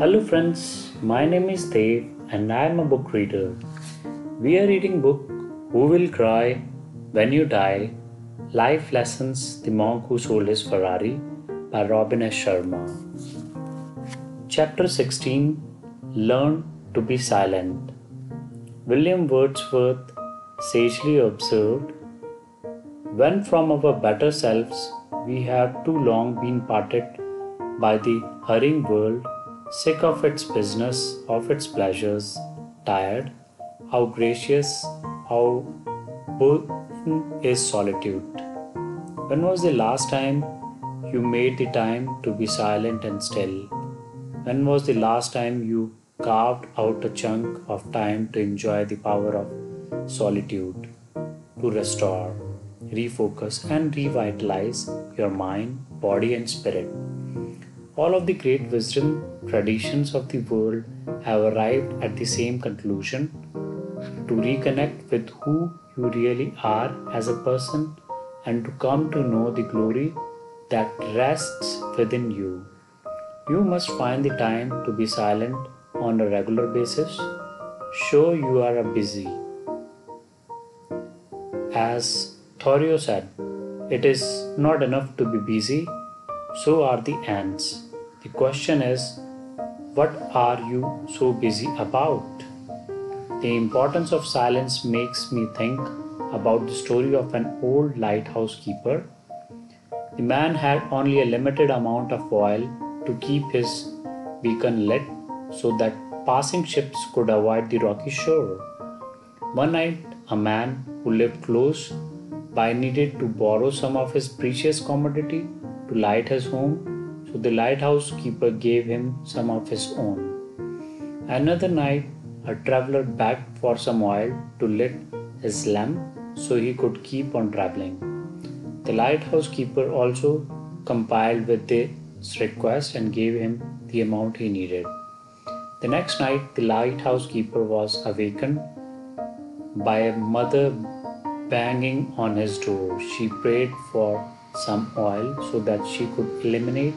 Hello friends, my name is Dev and I am a book reader. We are reading book Who Will Cry When You Die? Life Lessons The Monk Who Sold His Ferrari by Robin S. Sharma. Chapter 16 Learn to be Silent. William Wordsworth sagely observed When from our better selves we have too long been parted by the hurrying world, sick of its business, of its pleasures, tired, how gracious, how boon is solitude. When was the last time you made the time to be silent and still? When was the last time you carved out a chunk of time to enjoy the power of solitude, to restore, refocus, and revitalize your mind, body, and spirit? All of the great wisdom traditions of the world have arrived at the same conclusion to reconnect with who you really are as a person and to come to know the glory that rests within you. You must find the time to be silent on a regular basis. Show you are busy. As Thoreau said, it is not enough to be busy, so are the ants. Question is, what are you so busy about? The importance of silence makes me think about the story of an old lighthouse keeper. The man had only a limited amount of oil to keep his beacon lit so that passing ships could avoid the rocky shore. One night, a man who lived close by needed to borrow some of his precious commodity to light his home, so the lighthouse keeper gave him some of his own. Another night, a traveler begged for some oil to lit his lamp so he could keep on traveling. The lighthouse keeper also complied with this request and gave him the amount he needed. The next night, the lighthouse keeper was awakened by a mother banging on his door. She prayed for some oil so that she could illuminate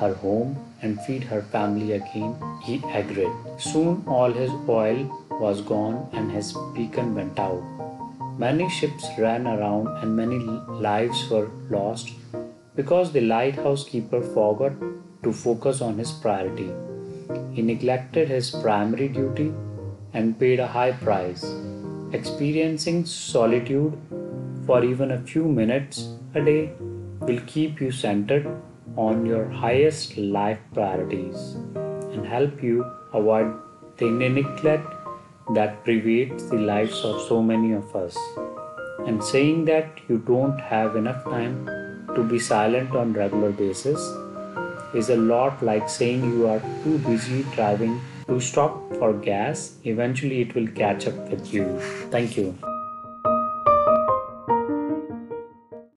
her home and feed her family again. He agreed. Soon all his oil was gone and his beacon went out. Many ships ran around and many lives were lost because the lighthouse keeper forgot to focus on his priority. He neglected his primary duty and paid a high price. Experiencing solitude for even a few minutes a day will keep you centered on your highest life priorities and help you avoid the neglect that pervades the lives of so many of us. And saying that you don't have enough time to be silent on regular basis is a lot like saying you are too busy driving to stop for gas. Eventually it will catch up with you. Thank you